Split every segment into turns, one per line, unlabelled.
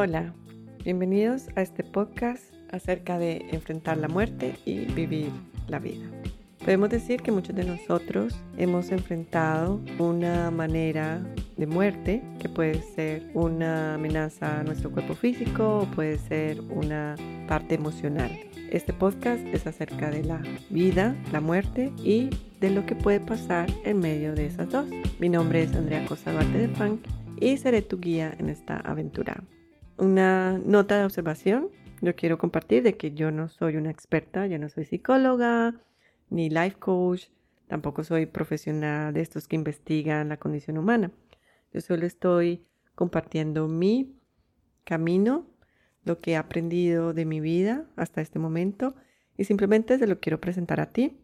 Hola, bienvenidos a este podcast acerca de enfrentar la muerte y vivir la vida. Podemos decir que muchos de nosotros hemos enfrentado una manera de muerte que puede ser una amenaza a nuestro cuerpo físico o puede ser una parte emocional. Este podcast es acerca de la vida, la muerte y de lo que puede pasar en medio de esas dos. Mi nombre es Andrea Costa Duarte de Funk y seré tu guía en esta aventura. Una nota de observación, yo quiero compartir de que yo no soy una experta, yo no soy psicóloga ni life coach, tampoco soy profesional de estos que investigan la condición humana. Yo solo estoy compartiendo mi camino lo que he aprendido de mi vida hasta este momento y simplemente te lo quiero presentar a ti.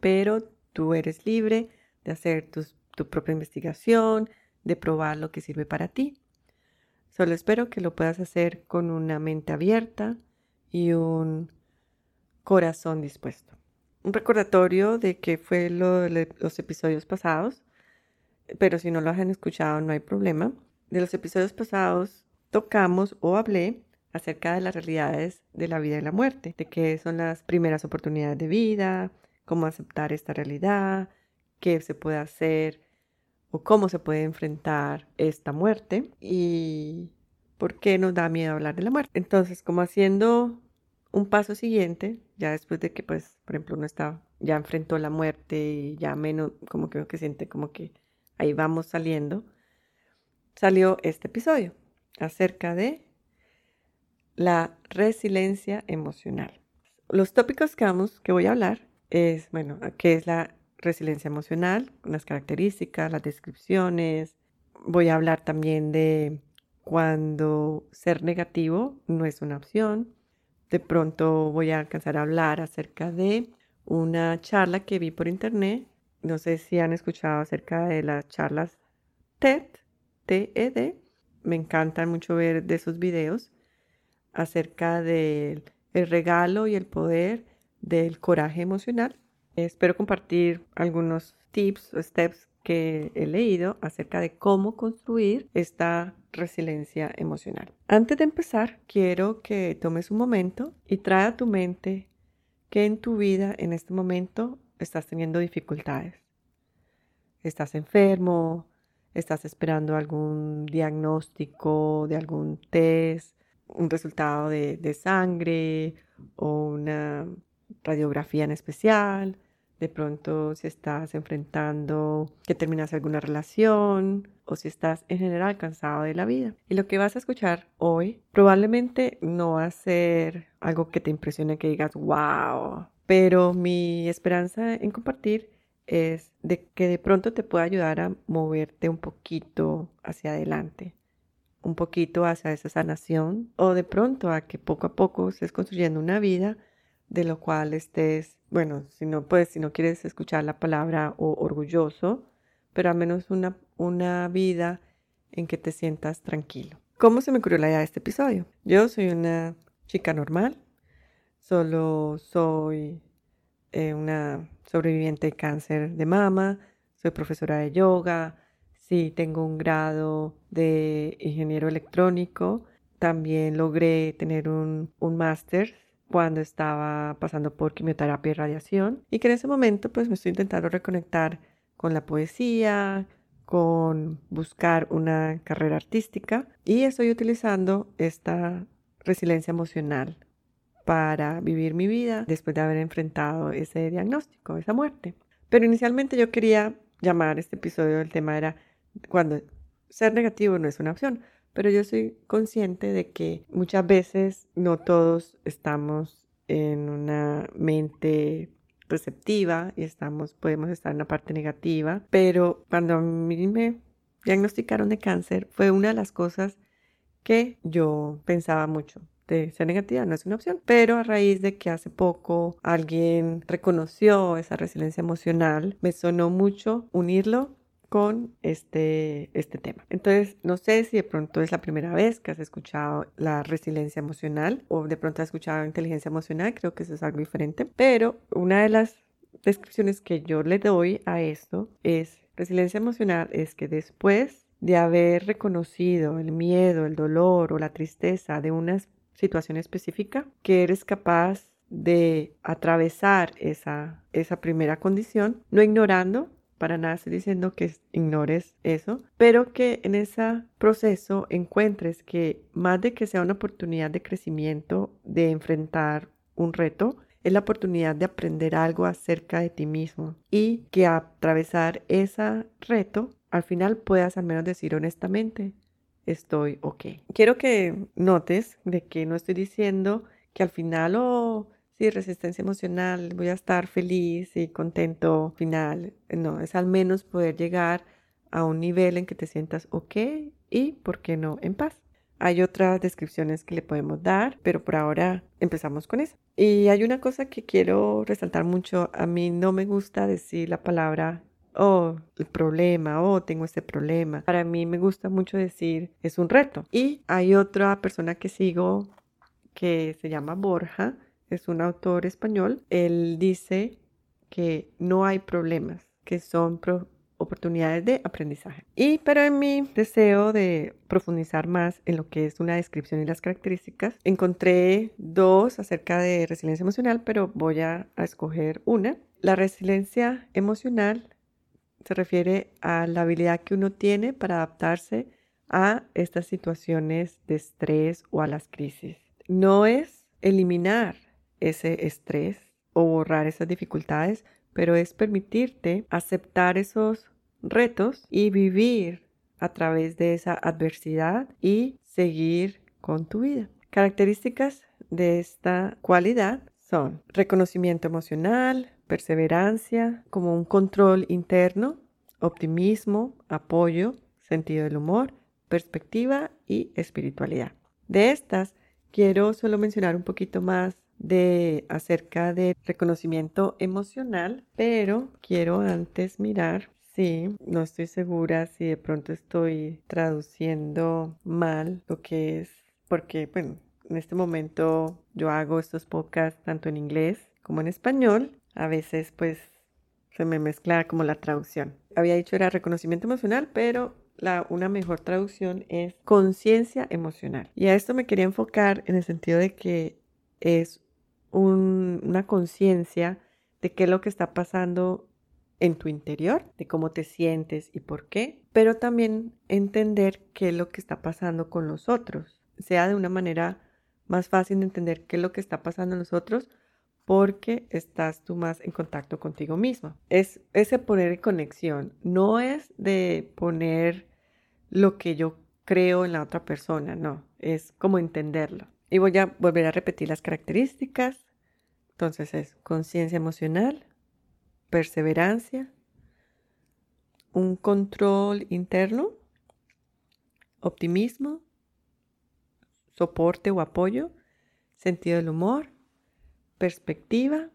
Pero tú eres libre de hacer tu propia investigación, de probar lo que sirve para ti. Solo espero que lo puedas hacer con una mente abierta y un corazón dispuesto. Un recordatorio de que fue lo de los episodios pasados, pero si no lo han escuchado no hay problema. De los episodios pasados tocamos o hablé acerca de las realidades de la vida y la muerte, de qué son las primeras oportunidades de vida, cómo aceptar esta realidad, qué se puede hacer o cómo se puede enfrentar esta muerte y por qué nos da miedo hablar de la muerte. Entonces, como haciendo un paso siguiente, ya después de que, pues, por ejemplo, uno está, ya enfrentó la muerte y ya menos, como que, que siente como que ahí vamos saliendo, salió este episodio acerca de la resiliencia emocional. Los tópicos que, vamos, que voy a hablar es, bueno, qué es la resiliencia emocional, las características, las descripciones. Voy a hablar también de cuando ser negativo no es una opción. De pronto voy a alcanzar a hablar acerca de una charla que vi por internet. No sé si han escuchado acerca de las charlas TED, TED, me encanta mucho ver de esos videos acerca del regalo y el poder del coraje emocional. Espero compartir algunos tips o steps que he leído acerca de cómo construir esta resiliencia emocional. Antes de empezar, quiero que tomes un momento y trae a tu mente que en tu vida en este momento estás teniendo dificultades. Estás enfermo, estás esperando algún diagnóstico de algún test, un resultado de, sangre o una radiografía en especial. De pronto si estás enfrentando que terminas alguna relación o si estás en general cansado de la vida. Y lo que vas a escuchar hoy probablemente no va a ser algo que te impresione, que digas, wow. Pero mi esperanza en compartir es de que de pronto te pueda ayudar a moverte un poquito hacia adelante, un poquito hacia esa sanación o de pronto a que poco a poco estés construyendo una vida de lo cual estés, bueno, si no puedes, si no quieres escuchar la palabra o orgulloso, pero al menos una, una vida en que te sientas tranquilo. ¿Cómo se me ocurrió la idea de este episodio? Yo soy una chica normal, solo soy eh, una sobreviviente de cáncer de mama, soy profesora de yoga, sí tengo un grado de ingeniero electrónico, también logré tener un, un máster cuando estaba pasando por quimioterapia y radiación y que en ese momento pues me estoy intentando reconectar con la poesía, con buscar una carrera artística y estoy utilizando esta resiliencia emocional para vivir mi vida después de haber enfrentado ese diagnóstico, esa muerte. Pero inicialmente yo quería llamar este episodio, el tema era cuando ser negativo no es una opción, pero yo soy consciente de que muchas veces no todos estamos en una mente receptiva y estamos, podemos estar en la parte negativa, pero cuando a mí me diagnosticaron de cáncer fue una de las cosas que yo pensaba mucho de ser negativa no es una opción, pero a raíz de que hace poco alguien reconoció esa resiliencia emocional, me sonó mucho unirlo con este, este tema. Entonces, no sé si de pronto es la primera vez que has escuchado la resiliencia emocional o de pronto has escuchado inteligencia emocional, creo que eso es algo diferente, pero una de las descripciones que yo le doy a esto es resiliencia emocional es que después de haber reconocido el miedo, el dolor o la tristeza de una situación específica, que eres capaz de atravesar esa, esa primera condición, no ignorando, para nada estoy diciendo que ignores eso, pero que en ese proceso encuentres que más de que sea una oportunidad de crecimiento, de enfrentar un reto, es la oportunidad de aprender algo acerca de ti mismo y que atravesar ese reto al final puedas al menos decir honestamente, estoy ok. Quiero que notes de que no estoy diciendo que al final o sí, resistencia emocional, voy a estar feliz y contento final. No, es al menos poder llegar a un nivel en que te sientas ok y, ¿por qué no?, en paz. Hay otras descripciones que le podemos dar, pero por ahora empezamos con eso. Y hay una cosa que quiero resaltar mucho. A mí no me gusta decir la palabra oh, el problema, oh, tengo este problema. Para mí me gusta mucho decir es un reto. Y hay otra persona que sigo que se llama Borja, es un autor español. Él dice que no hay problemas, que son oportunidades de aprendizaje. Y pero en mi deseo de profundizar más en lo que es una descripción y las características, encontré dos acerca de resiliencia emocional, pero voy a, escoger una. La resiliencia emocional se refiere a la habilidad que uno tiene para adaptarse a estas situaciones de estrés o a las crisis. No es eliminar ese estrés o borrar esas dificultades, pero es permitirte aceptar esos retos y vivir a través de esa adversidad y seguir con tu vida. Características de esta cualidad son reconocimiento emocional, perseverancia, como un control interno, optimismo, apoyo, sentido del humor, perspectiva y espiritualidad. De estas, quiero solo mencionar un poquito más de acerca de reconocimiento emocional, pero quiero antes mirar Sí, no estoy segura si de pronto estoy traduciendo mal lo que es, porque bueno, en este momento yo hago estos podcasts tanto en inglés como en español. A veces pues se me mezcla como la traducción. Había dicho era reconocimiento emocional, pero la, una mejor traducción es conciencia emocional. Y a esto me quería enfocar en el sentido de que es una conciencia de qué es lo que está pasando en tu interior, de cómo te sientes y por qué, pero también entender qué es lo que está pasando con los otros, sea de una manera más fácil de entender qué es lo que está pasando en los otros porque estás tú más en contacto contigo mismo. Es ese poner en conexión, no es de poner lo que yo creo en la otra persona, no, es como entenderlo. Y voy a volver a repetir las características. Entonces es conciencia emocional, perseverancia, un control interno, optimismo, soporte o apoyo, sentido del humor, perspectiva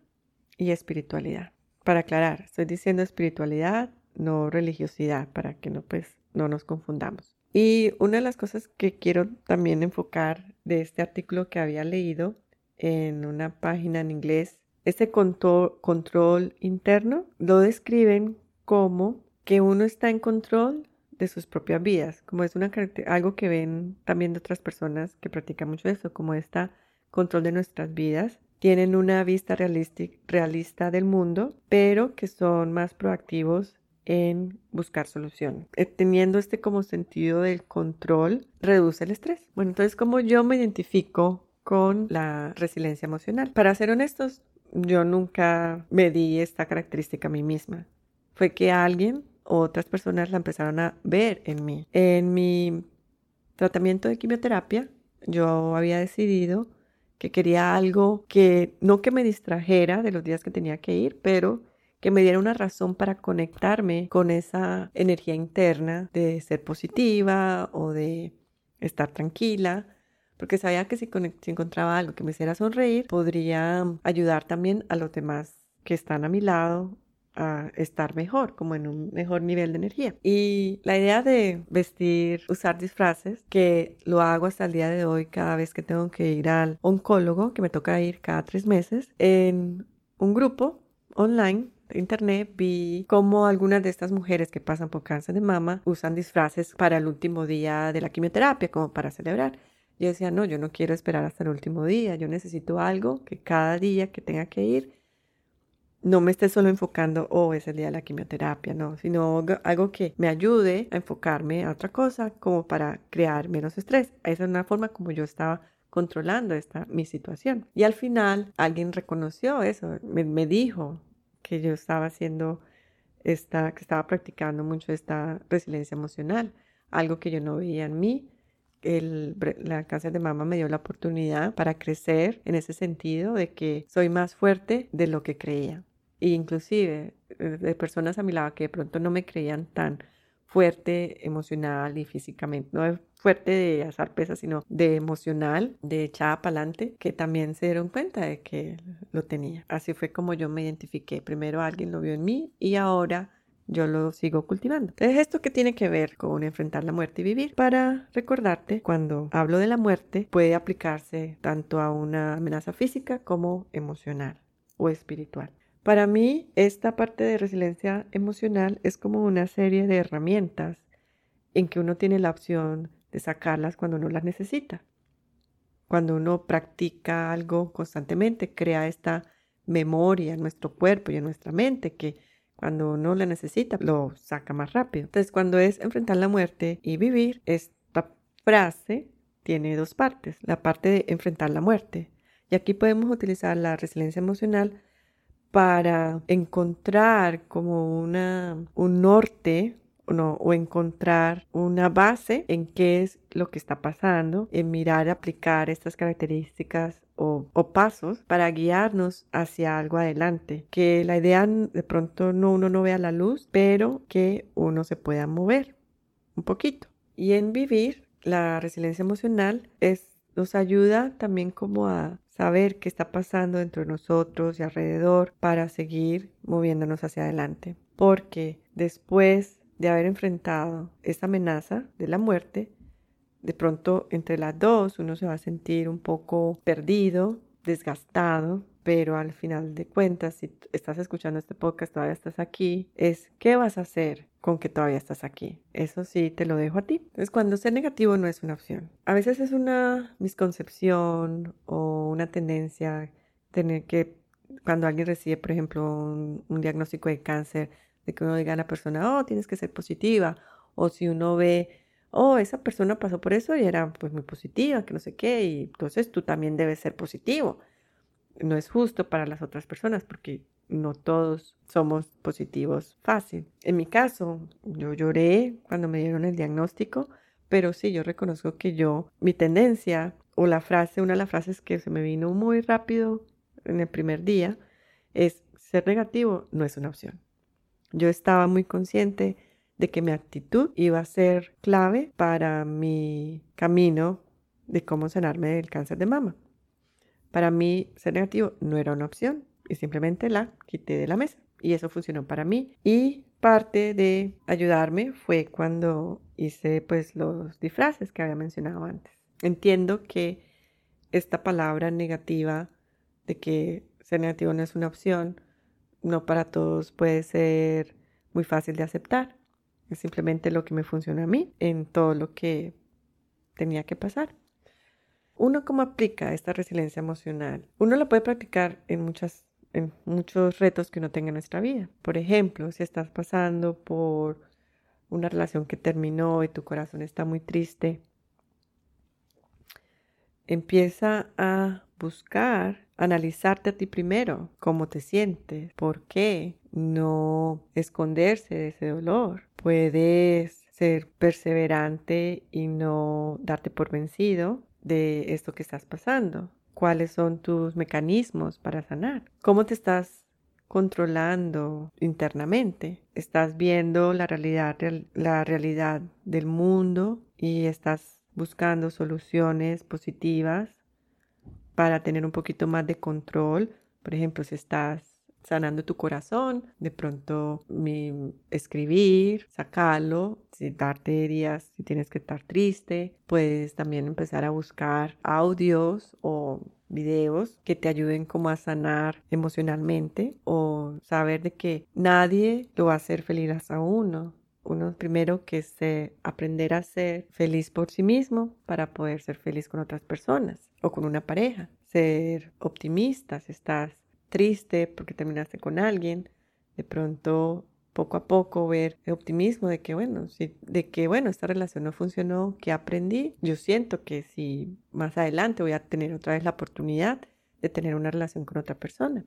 y espiritualidad. Para aclarar, estoy diciendo espiritualidad, no religiosidad, para que no, pues, no nos confundamos. Y una de las cosas que quiero también enfocar de este artículo que había leído en una página en inglés este control, interno lo describen como que uno está en control de sus propias vidas, como es una algo que ven también de otras personas que practican mucho eso, como este control de nuestras vidas. Tienen una vista realista del mundo, pero que son más proactivos en buscar soluciones. Eh, teniendo este como sentido del control, reduce el estrés. Bueno, entonces, como yo me identifico con la resiliencia emocional? Para ser honestos, yo nunca me di esta característica a mí misma. Fue que alguien, otras personas la empezaron a ver en mí. En mi tratamiento de quimioterapia, yo había decidido que quería algo que no que me distrajera de los días que tenía que ir, pero que me diera una razón para conectarme con esa energía interna de ser positiva o de estar tranquila porque sabía que si, encontraba algo que me hiciera sonreír, podría ayudar también a los demás que están a mi lado a estar mejor, como en un mejor nivel de energía. Y la idea de vestir, usar disfraces, que lo hago hasta el día de hoy cada vez que tengo que ir al oncólogo, que me toca ir cada tres meses, en un grupo online internet vi cómo algunas de estas mujeres que pasan por cáncer de mama usan disfraces para el último día de la quimioterapia, como para celebrar. Yo decía, no, yo no quiero esperar hasta el último día, yo necesito algo que cada día que tenga que ir no me esté solo enfocando, oh, es el día de la quimioterapia, no, sino algo que me ayude a enfocarme a otra cosa como para crear menos estrés. Esa es una forma como yo estaba controlando esta mi situación. Y al final alguien reconoció eso, me, me dijo que yo estaba haciendo esta, que estaba practicando mucho esta resiliencia emocional, algo que yo no veía en mí el, la cáncer de mama me dio la oportunidad para crecer en ese sentido de que soy más fuerte de lo que creía. E inclusive eh, de personas a mi lado que de pronto no me creían tan fuerte emocional y físicamente, no fuerte de alzar pesas, sino de emocional, de echada para adelante, que también se dieron cuenta de que lo tenía. Así fue como yo me identifiqué. Primero alguien lo vio en mí y ahora yo lo sigo cultivando. Entonces, ¿esto que tiene que ver con enfrentar la muerte y vivir? Para recordarte, cuando hablo de la muerte, puede aplicarse tanto a una amenaza física como emocional o espiritual. Para mí, esta parte de resiliencia emocional es como una serie de herramientas en que uno tiene la opción de sacarlas cuando uno las necesita. Cuando uno practica algo constantemente, crea esta memoria en nuestro cuerpo y en nuestra mente que cuando uno la necesita, lo saca más rápido. Entonces, cuando es enfrentar la muerte y vivir, esta frase tiene dos partes. La parte de enfrentar la muerte. Y aquí podemos utilizar la resiliencia emocional para encontrar como una, un norte no, o encontrar una base en qué es lo que está pasando, en mirar, aplicar estas características o, pasos para guiarnos hacia algo adelante. Que la idea de pronto no uno no vea la luz, pero que uno se pueda mover un poquito. Y en vivir, la resiliencia emocional es, nos ayuda también como a saber qué está pasando dentro de nosotros y alrededor para seguir moviéndonos hacia adelante. Porque después de haber enfrentado esta amenaza de la muerte, de pronto entre las dos uno se va a sentir un poco perdido, desgastado, pero al final de cuentas, si estás escuchando este podcast, todavía estás aquí, es ¿qué vas a hacer con que todavía estás aquí? Eso sí, te lo dejo a ti. Entonces, cuando ser negativo no es una opción. A veces es una misconcepción o una tendencia tener que, cuando alguien recibe, por ejemplo, un, un diagnóstico de cáncer, de que uno diga a la persona, oh, tienes que ser positiva, o si uno ve oh, esa persona pasó por eso y era pues muy positiva, que no sé qué, y entonces tú también debes ser positivo. No es justo para las otras personas porque no todos somos positivos fácil. En mi caso, yo lloré cuando me dieron el diagnóstico, pero sí, yo reconozco que yo, mi tendencia o la frase, una de las frases que se me vino muy rápido en el primer día, es ser negativo no es una opción. Yo estaba muy consciente de que mi actitud iba a ser clave para mi camino de cómo sanarme del cáncer de mama. Para mí, ser negativo no era una opción y simplemente la quité de la mesa. Y eso funcionó para mí. Y parte de ayudarme fue cuando hice pues los disfraces que había mencionado antes. Entiendo que esta palabra negativa de que ser negativo no es una opción, no para todos puede ser muy fácil de aceptar. Es simplemente lo que me funciona a mí en todo lo que tenía que pasar. Uno cómo aplica esta resiliencia emocional. Uno la puede practicar en muchas en muchos retos que uno tenga en nuestra vida. Por ejemplo, si estás pasando por una relación que terminó y tu corazón está muy triste, empieza a buscar, analizarte a ti primero, cómo te sientes, por qué, no esconderse de ese dolor. Puedes ser perseverante y no darte por vencido de esto que estás pasando. ¿Cuáles son tus mecanismos para sanar? ¿Cómo te estás controlando internamente? ¿Estás viendo la realidad, la realidad del mundo y estás buscando soluciones positivas para tener un poquito más de control? Por ejemplo, si estás sanando tu corazón, de pronto escribir, sacarlo, si darte días, si tienes que estar triste, puedes también empezar a buscar audios o videos que te ayuden como a sanar emocionalmente o saber de que nadie lo va a hacer feliz a uno. Uno primero que es aprender a ser feliz por sí mismo para poder ser feliz con otras personas o con una pareja. Ser optimista si estás triste porque terminaste con alguien, de pronto poco a poco ver el optimismo de que bueno, si, de que bueno, esta relación no funcionó, que aprendí, yo siento que si más adelante voy a tener otra vez la oportunidad de tener una relación con otra persona.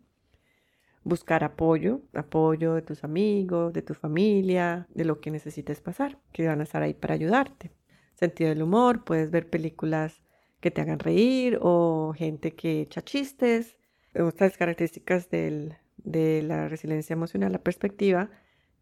Buscar apoyo, apoyo de tus amigos, de tu familia, de lo que necesites pasar, que van a estar ahí para ayudarte. Sentido del humor, puedes ver películas que te hagan reír o gente que echa chistes, otras características de la resiliencia emocional, la perspectiva,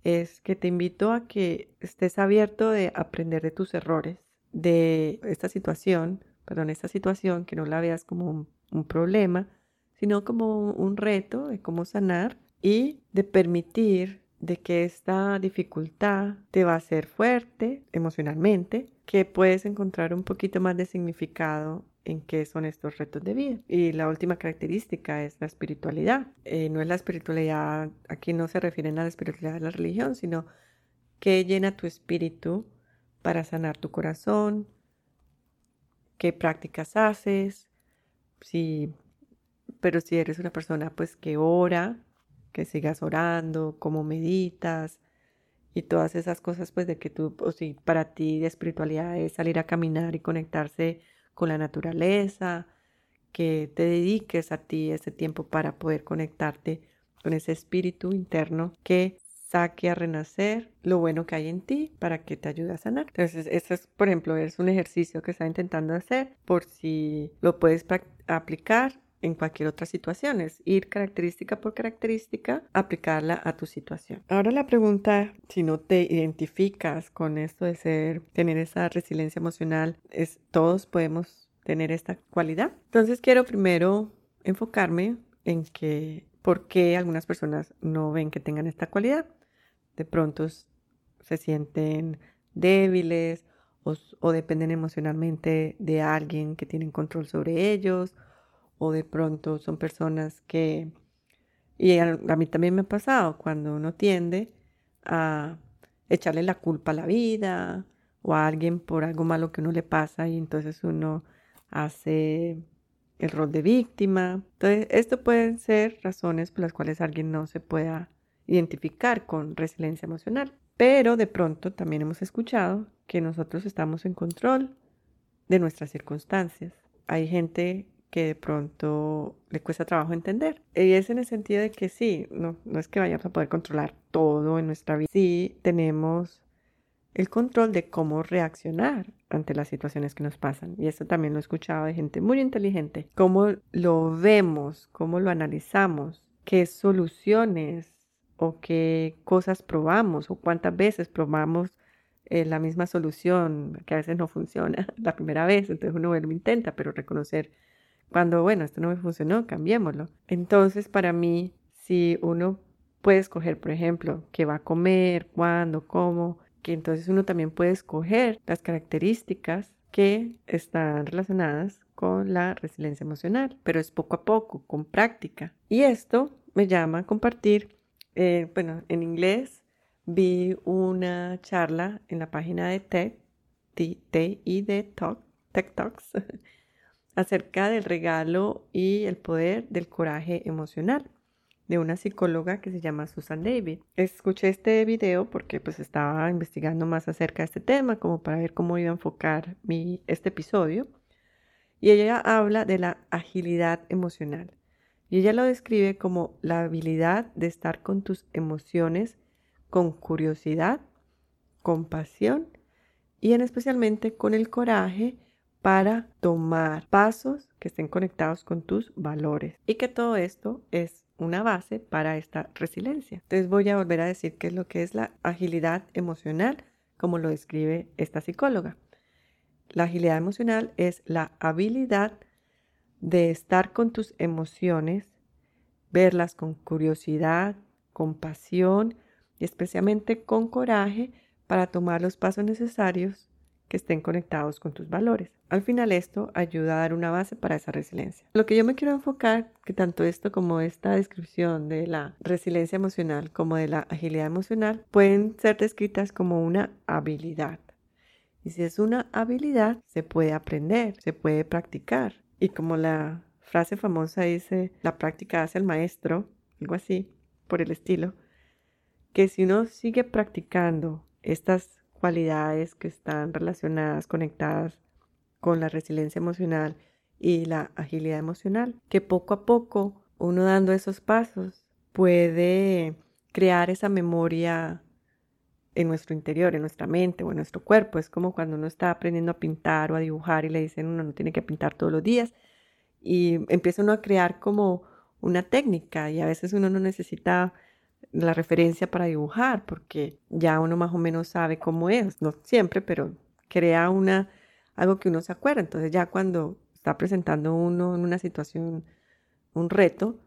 es que te invito a que estés abierto de aprender de tus errores, de esta situación, perdón, esta situación, que no la veas como un, problema, sino como un, reto de cómo sanar y de permitir de que esta dificultad te va a hacer fuerte emocionalmente, que puedes encontrar un poquito más de significado en qué son estos retos de vida. Y la última característica es la espiritualidad. Eh, no es la espiritualidad, aquí no se refieren a la espiritualidad de la religión, sino que llena tu espíritu para sanar tu corazón, qué prácticas haces, si, pero si eres una persona pues que ora, que sigas orando, cómo meditas y todas esas cosas pues de que tú, o si para ti de espiritualidad es salir a caminar y conectarse con la naturaleza, que te dediques a ti ese tiempo para poder conectarte con ese espíritu interno que saque a renacer lo bueno que hay en ti para que te ayude a sanar. Entonces, eso es, por ejemplo, es un ejercicio que está intentando hacer por si lo puedes aplicar en cualquier otra situación, es ir característica por característica, aplicarla a tu situación. Ahora la pregunta, si no te identificas con esto de ser, tener esa resiliencia emocional, es todos podemos tener esta cualidad. Entonces quiero primero enfocarme en que por qué algunas personas no ven que tengan esta cualidad. De pronto se sienten débiles o, o dependen emocionalmente de alguien que tiene control sobre ellos o de pronto son personas que, y a, mí también me ha pasado, cuando uno tiende a echarle la culpa a la vida o a alguien por algo malo que uno le pasa y entonces uno hace el rol de víctima. Entonces, esto pueden ser razones por las cuales alguien no se pueda identificar con resiliencia emocional. Pero de pronto también hemos escuchado que nosotros estamos en control de nuestras circunstancias. Hay gente que de pronto le cuesta trabajo entender. Y es en el sentido de que sí, no, no es que vayamos a poder controlar todo en nuestra vida. Sí tenemos el control de cómo reaccionar ante las situaciones que nos pasan. Y eso también lo he escuchado de gente muy inteligente. Cómo lo vemos, cómo lo analizamos, qué soluciones o qué cosas probamos o cuántas veces probamos eh, la misma solución, que a veces no funciona la primera vez, entonces uno vuelve intenta, pero reconocer cuando, bueno, esto no me funcionó, cambiémoslo. Entonces, para mí, si uno puede escoger, por ejemplo, qué va a comer, cuándo, cómo, que entonces uno también puede escoger las características que están relacionadas con la resiliencia emocional, pero es poco a poco, con práctica. Y esto me llama a compartir, eh, bueno, en inglés vi una charla en la página de TED, TED Talk, TED Talks, acerca del regalo y el poder del coraje emocional de una psicóloga que se llama Susan David. Escuché este video porque pues estaba investigando más acerca de este tema como para ver cómo iba a enfocar mi, este episodio. Y ella habla de la agilidad emocional. Y ella lo describe como la habilidad de estar con tus emociones con curiosidad, compasión y en especialmente con el coraje para tomar pasos que estén conectados con tus valores y que todo esto es una base para esta resiliencia. Entonces voy a volver a decir qué es lo que es la agilidad emocional, como lo describe esta psicóloga. La agilidad emocional es la habilidad de estar con tus emociones verlas con curiosidad, con pasión y especialmente con coraje para tomar los pasos necesarios que estén conectados con tus valores. Al final esto ayuda a dar una base para esa resiliencia. Lo que yo me quiero enfocar, que tanto esto como esta descripción de la resiliencia emocional como de la agilidad emocional pueden ser descritas como una habilidad. Y si es una habilidad, se puede aprender, se puede practicar. Y como la frase famosa dice, la práctica hace el maestro, algo así, por el estilo, que si uno sigue practicando estas cualidades que están relacionadas, conectadas con la resiliencia emocional y la agilidad emocional, que poco a poco uno dando esos pasos puede crear esa memoria en nuestro interior, en nuestra mente o en nuestro cuerpo. Es como cuando uno está aprendiendo a pintar o a dibujar y le dicen uno no tiene que pintar todos los días y empieza uno a crear como una técnica y a veces uno no necesita la referencia para dibujar, porque ya uno más o menos sabe cómo es, no siempre, pero crea una, algo que uno se acuerda. Entonces ya cuando está presentando uno en una situación, un reto,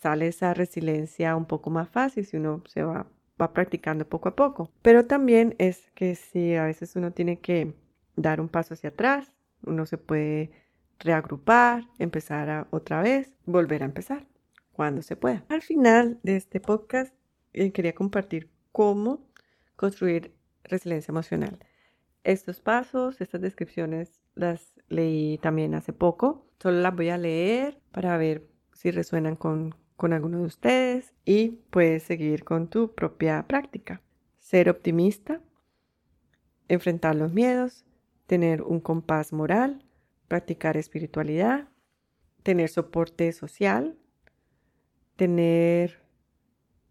sale esa resiliencia un poco más fácil si uno se va, va practicando poco a poco. Pero también es que si a veces uno tiene que dar un paso hacia atrás, uno se puede reagrupar, empezar otra vez, volver a empezar cuando se pueda. Al final de este podcast eh, quería compartir cómo construir resiliencia emocional. Estos pasos, estas descripciones las leí también hace poco. Solo las voy a leer para ver si resuenan con, con alguno de ustedes y puedes seguir con tu propia práctica. Ser optimista, enfrentar los miedos, tener un compás moral, practicar espiritualidad, tener soporte social, tener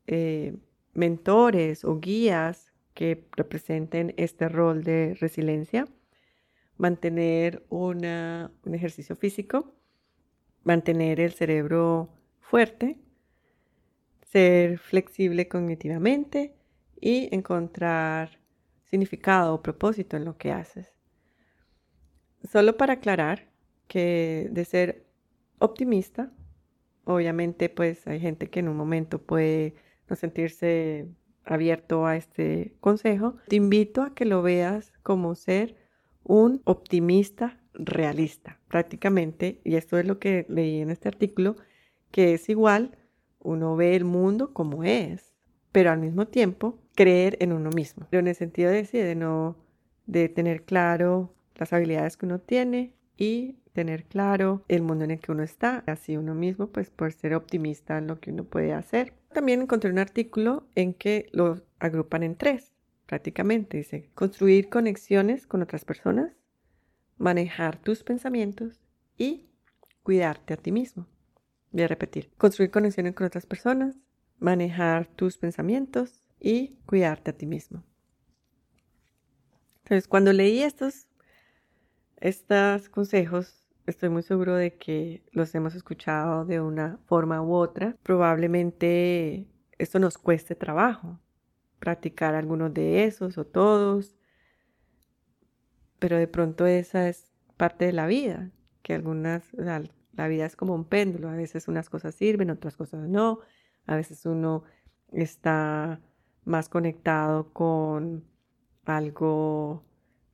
eh, mentores o guías que representen este rol de resiliencia, mantener un ejercicio físico, mantener el cerebro fuerte, ser flexible cognitivamente y encontrar significado o propósito en lo que haces. Solo para aclarar que de ser optimista Obviamente, pues hay gente que en un momento puede no sentirse abierto a este consejo. Te invito a que lo veas como ser un optimista realista, prácticamente, y esto es lo que leí en este artículo, que es igual, uno ve el mundo como es, pero al mismo tiempo creer en uno mismo. Pero en el sentido de, de no, de tener claro las habilidades que uno tiene y tener claro el mundo en el que uno está, así uno mismo, pues por ser optimista en lo que uno puede hacer. También encontré un artículo en que lo agrupan en tres, prácticamente. Dice, construir conexiones con otras personas, manejar tus pensamientos y cuidarte a ti mismo. Voy a repetir, construir conexiones con otras personas, manejar tus pensamientos y cuidarte a ti mismo. Entonces, cuando leí estos, estos consejos, estoy muy seguro de que los hemos escuchado de una forma u otra. Probablemente esto nos cueste trabajo, practicar algunos de esos o todos, pero de pronto esa es parte de la vida, que algunas, la vida es como un péndulo, a veces unas cosas sirven, otras cosas no, a veces uno está más conectado con algo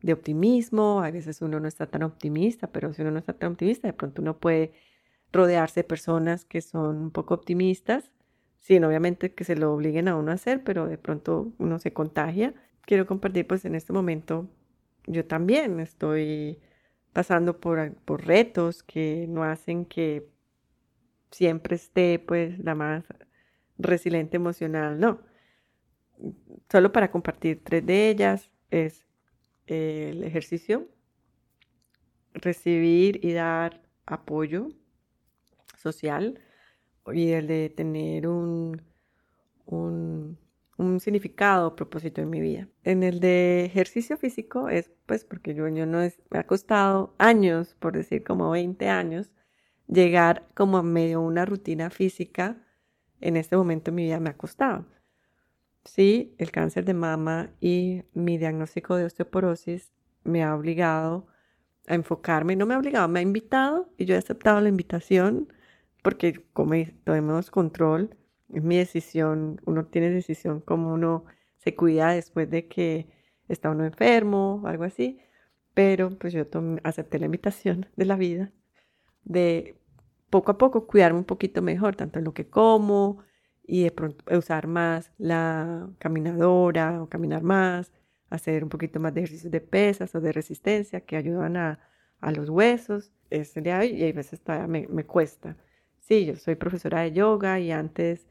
de optimismo, a veces uno no está tan optimista, pero si uno no está tan optimista, de pronto uno puede rodearse de personas que son un poco optimistas, sin obviamente que se lo obliguen a uno a hacer, pero de pronto uno se contagia. Quiero compartir pues en este momento, yo también estoy pasando por, por retos que no hacen que siempre esté pues la más resiliente emocional, no. Solo para compartir tres de ellas es el ejercicio, recibir y dar apoyo social y el de tener un, un, un significado, propósito en mi vida. En el de ejercicio físico es pues porque yo, yo no me ha costado años, por decir como 20 años, llegar como a medio una rutina física. En este momento en mi vida me ha costado. Sí, el cáncer de mama y mi diagnóstico de osteoporosis me ha obligado a enfocarme, no me ha obligado, me ha invitado y yo he aceptado la invitación porque como tomemos control, es mi decisión, uno tiene decisión como uno se cuida después de que está uno enfermo o algo así, pero pues yo acepté la invitación de la vida de poco a poco cuidarme un poquito mejor, tanto en lo que como y de pronto usar más la caminadora o caminar más, hacer un poquito más de ejercicios de pesas o de resistencia que ayudan a, a los huesos. Es y a veces todavía me, me cuesta. Sí, yo soy profesora de yoga y antes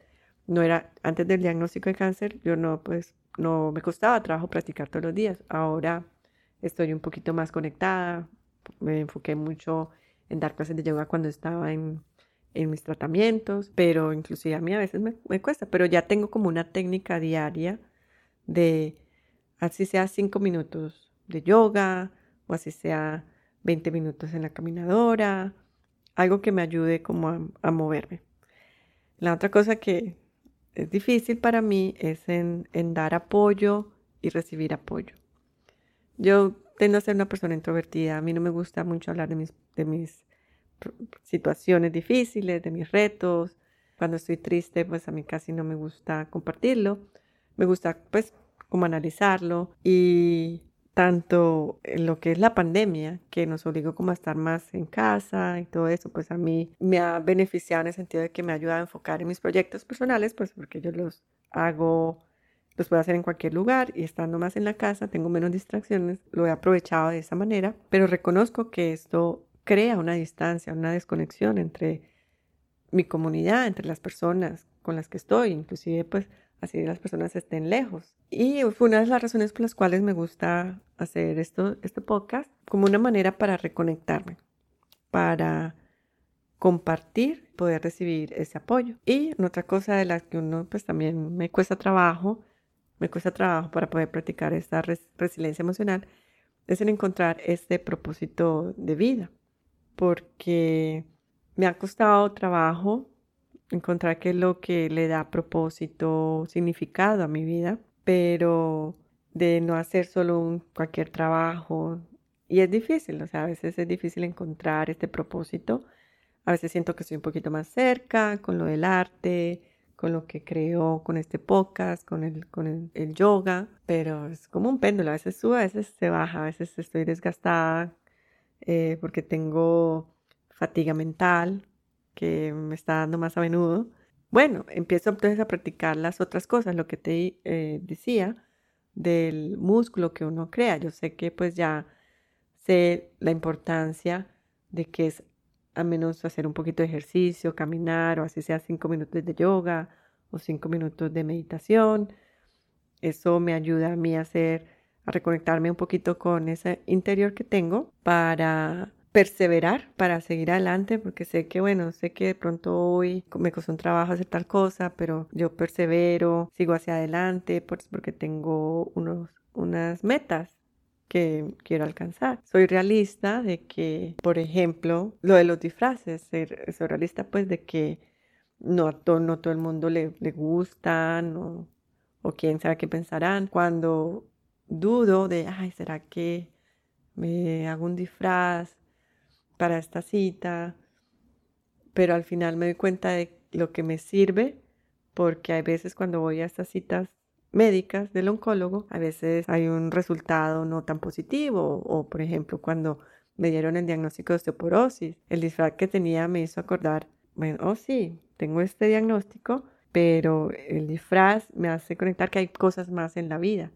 no era, antes del diagnóstico de cáncer, yo no, pues, no me costaba trabajo practicar todos los días. Ahora estoy un poquito más conectada, me enfoqué mucho en dar clases de yoga cuando estaba en, en mis tratamientos, pero inclusive a mí a veces me, cuesta, pero ya tengo como una técnica diaria de, así sea cinco minutos de yoga o así sea 20 minutos en la caminadora, algo que me ayude como a, a moverme. La otra cosa que es difícil para mí es en, en dar apoyo y recibir apoyo. Yo Tendo a ser una persona introvertida. A mí no me gusta mucho hablar de mis, de mis situaciones difíciles, de mis retos. Cuando estoy triste, pues a mí casi no me gusta compartirlo. Me gusta, pues, como analizarlo. Y tanto lo que es la pandemia, que nos obligó como a estar más en casa y todo eso, pues a mí me ha beneficiado en el sentido de que me ha ayudado a enfocar en mis proyectos personales, pues porque yo los hago los puedo hacer en cualquier lugar y estando más en la casa tengo menos distracciones, lo he aprovechado de esa manera, pero reconozco que esto crea una distancia, una desconexión entre mi comunidad, entre las personas con las que estoy, inclusive pues así las personas estén lejos. Y fue una de las razones por las cuales me gusta hacer esto, este podcast como una manera para reconectarme, para compartir, poder recibir ese apoyo. Y otra cosa de la que uno pues también me cuesta trabajo me cuesta trabajo para poder practicar esta resiliencia emocional, es en encontrar este propósito de vida, porque me ha costado trabajo encontrar qué es lo que le da propósito, significado a mi vida, pero de no hacer solo cualquier trabajo. Y es difícil, o sea, a veces es difícil encontrar este propósito. A veces siento que estoy un poquito más cerca con lo del arte, con lo que creo con este podcast, con el, con el, yoga, pero es como un péndulo, a veces sube, a veces se baja, a veces estoy desgastada eh, porque tengo fatiga mental que me está dando más a menudo. Bueno, empiezo entonces a practicar las otras cosas, lo que te eh, decía del músculo que uno crea. Yo sé que pues ya sé la importancia de que es a menos hacer un poquito de ejercicio, caminar o así sea cinco minutos de yoga o cinco minutos de meditación. Eso me ayuda a mí a hacer, a reconectarme un poquito con ese interior que tengo para perseverar, para seguir adelante, porque sé que, bueno, sé que de pronto hoy me costó un trabajo hacer tal cosa, pero yo persevero, sigo hacia adelante, porque tengo unos, unas metas que quiero alcanzar. Soy realista de que, por ejemplo, lo de los disfraces, ser, soy realista pues de que no a todo, no todo el mundo le, le gustan o, o quién sabe qué pensarán. Cuando dudo de, ay, ¿será que me hago un disfraz para esta cita? Pero al final me doy cuenta de lo que me sirve porque hay veces cuando voy a estas citas médicas del oncólogo, a veces hay un resultado no tan positivo o, por ejemplo, cuando me dieron el diagnóstico de osteoporosis, el disfraz que tenía me hizo acordar, bueno, oh sí, tengo este diagnóstico, pero el disfraz me hace conectar que hay cosas más en la vida.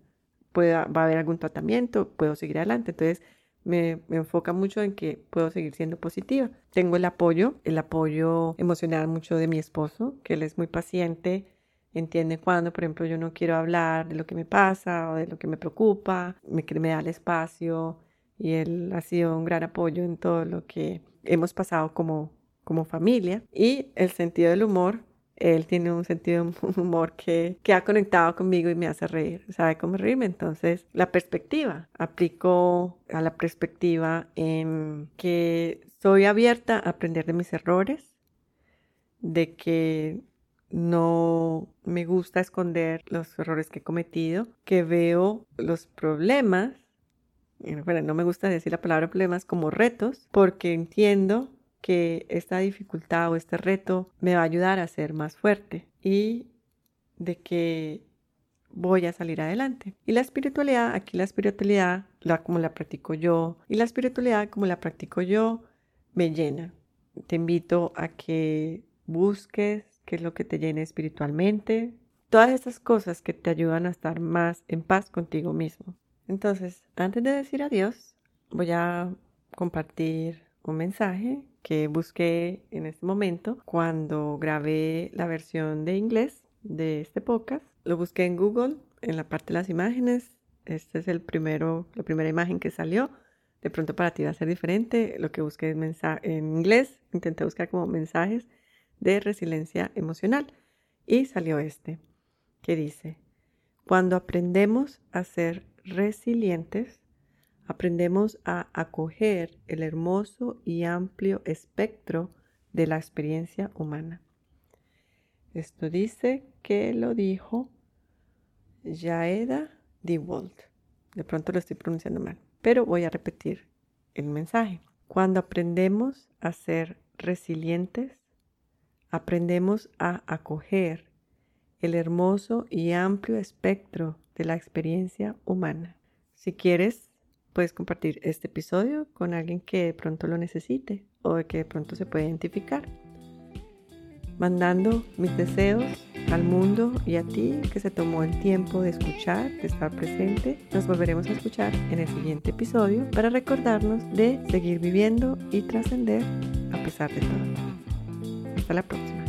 Pueda, va a haber algún tratamiento, puedo seguir adelante. Entonces, me, me, enfoca mucho en que puedo seguir siendo positiva. Tengo el apoyo, el apoyo emocional mucho de mi esposo, que él es muy paciente, entiende cuando, por ejemplo, yo no quiero hablar de lo que me pasa o de lo que me preocupa, me, me da el espacio y él ha sido un gran apoyo en todo lo que hemos pasado como, como familia. Y el sentido del humor, él tiene un sentido de humor que, que ha conectado conmigo y me hace reír, sabe cómo reírme. Entonces, la perspectiva, aplico a la perspectiva en que soy abierta a aprender de mis errores, de que no me gusta esconder los errores que he cometido, que veo los problemas, bueno, no me gusta decir la palabra problemas como retos, porque entiendo que esta dificultad o este reto me va a ayudar a ser más fuerte y de que voy a salir adelante. Y la espiritualidad, aquí la espiritualidad, la, como la practico yo, y la espiritualidad como la practico yo, me llena. Te invito a que busques qué es lo que te llene espiritualmente, todas estas cosas que te ayudan a estar más en paz contigo mismo. Entonces, antes de decir adiós, voy a compartir un mensaje que busqué en este momento cuando grabé la versión de inglés de este podcast. Lo busqué en Google, en la parte de las imágenes. Este es el primero, la primera imagen que salió. De pronto para ti va a ser diferente. Lo que busqué en inglés, intenté buscar como mensajes de resiliencia emocional y salió este, que dice, cuando aprendemos a ser resilientes, aprendemos a acoger el hermoso y amplio espectro de la experiencia humana. Esto dice que lo dijo Jaeda DeWalt. De pronto lo estoy pronunciando mal, pero voy a repetir el mensaje. Cuando aprendemos a ser resilientes, aprendemos a acoger el hermoso y amplio espectro de la experiencia humana. Si quieres, puedes compartir este episodio con alguien que de pronto lo necesite o que de pronto se puede identificar mandando mis deseos al mundo y a ti que se tomó el tiempo de escuchar, de estar presente. Nos volveremos a escuchar en el siguiente episodio para recordarnos de seguir viviendo y trascender a pesar de todo. Hasta la próxima.